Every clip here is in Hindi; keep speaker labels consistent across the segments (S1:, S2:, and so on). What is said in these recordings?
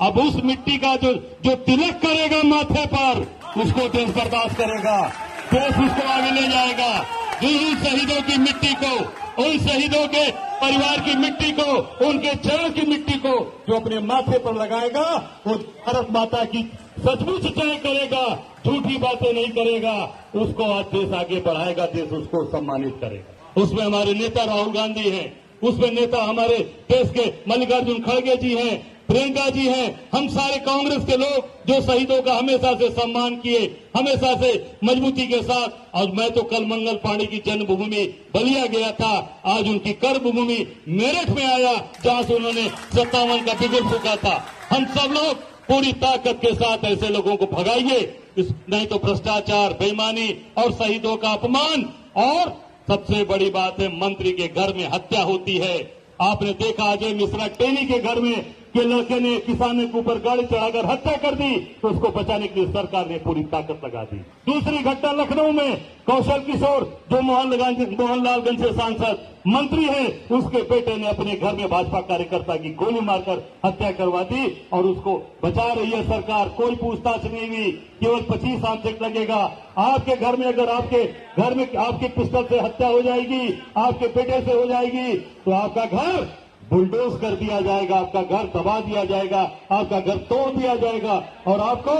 S1: अब उस मिट्टी का जो जो तिलक करेगा माथे पर, उसको देश बर्दाश्त करेगा। देश उसको आगे ले जाएगा। जिन शहीदों की मिट्टी को, उन शहीदों के परिवार की मिट्टी को, उनके चरण की मिट्टी को, जो अपने माथे पर लगाएगा, वो भारत माता की सचमुच जय करेगा, झूठी बातें नहीं करेगा, उसको आज देश आगे बढ़ाएगा, देश उसको सम्मानित करेगा। उसमें हमारे नेता राहुल गांधी हैं, उसमें नेता हमारे देश के मल्लिकार्जुन खड़गे जी हैं प्रियंका जी हैं। हम सारे कांग्रेस के लोग जो शहीदों का हमेशा से सम्मान किए, हमेशा से मजबूती के साथ और मैं तो कल मंगल पांडे की जन्मभूमि बलिया गया था, आज उनकी कर्म भूमि मेरठ में आया, जहाँ से उन्होंने सत्तावन का बिगुल फूका था। हम सब लोग पूरी ताकत के साथ ऐसे लोगों को भगाइए। नहीं तो भ्रष्टाचार, बेईमानी और शहीदों का अपमान। और सबसे बड़ी बात है, मंत्री के घर में हत्या होती है। आपने देखा अजय मिश्रा टेनी के घर में कि लड़के ने किसान के ऊपर गाड़ी चढ़ाकर हत्या कर दी तो उसको बचाने के लिए सरकार ने पूरी ताकत लगा दी। दूसरी घटना लखनऊ में, कौशल किशोर, जो मोहन मोहनलालगंज से सांसद, मंत्री है, उसके बेटे ने अपने घर में भाजपा कार्यकर्ता की गोली मारकर हत्या करवा दी और उसको बचा रही है सरकार। कोई पूछताछ नहीं हुई, केवल पच्चीस आंसक लगेगा। आपके घर में अगर आपके घर में आपके पिस्टल से हत्या हो जाएगी, आपके बेटे से हो जाएगी तो आपका घर बुलडोज कर दिया जाएगा, आपका घर दबा दिया जाएगा, आपका घर तोड़ दिया जाएगा, और आपको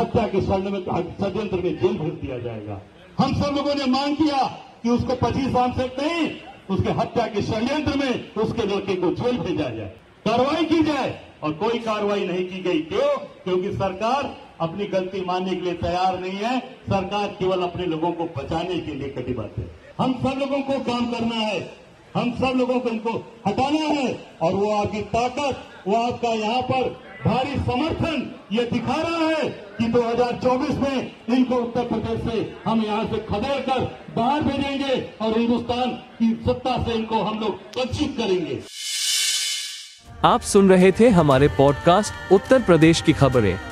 S1: हत्या के में, षड्यंत्र में जेल भेज दिया जाएगा। हम सब लोगों ने मांग किया कि उसको पच्चीस आंसक नहीं, उसके हत्या के षड्यंत्र में उसके लड़के को जेल भेजा जाए। कार्रवाई की जाए, और कोई कार्रवाई नहीं की गई क्यों? क्योंकि सरकार अपनी गलती मानने के लिए तैयार नहीं है। सरकार केवल अपने लोगों को बचाने के लिए कटिबद्ध है। हम सब लोगों को काम करना है। हम सब लोगों को इनको हटाना है। और वो आपकी ताकत, वो आपका यहाँ पर भारी समर्थन, ये दिखा रहा है कि 2024 में इनको उत्तर प्रदेश से हम यहाँ से खदेड़ कर बाहर भेजेंगे और हिंदुस्तान की सत्ता से इनको हम लोग वंचित करेंगे।
S2: आप सुन रहे थे हमारे पॉडकास्ट उत्तर प्रदेश की खबरें।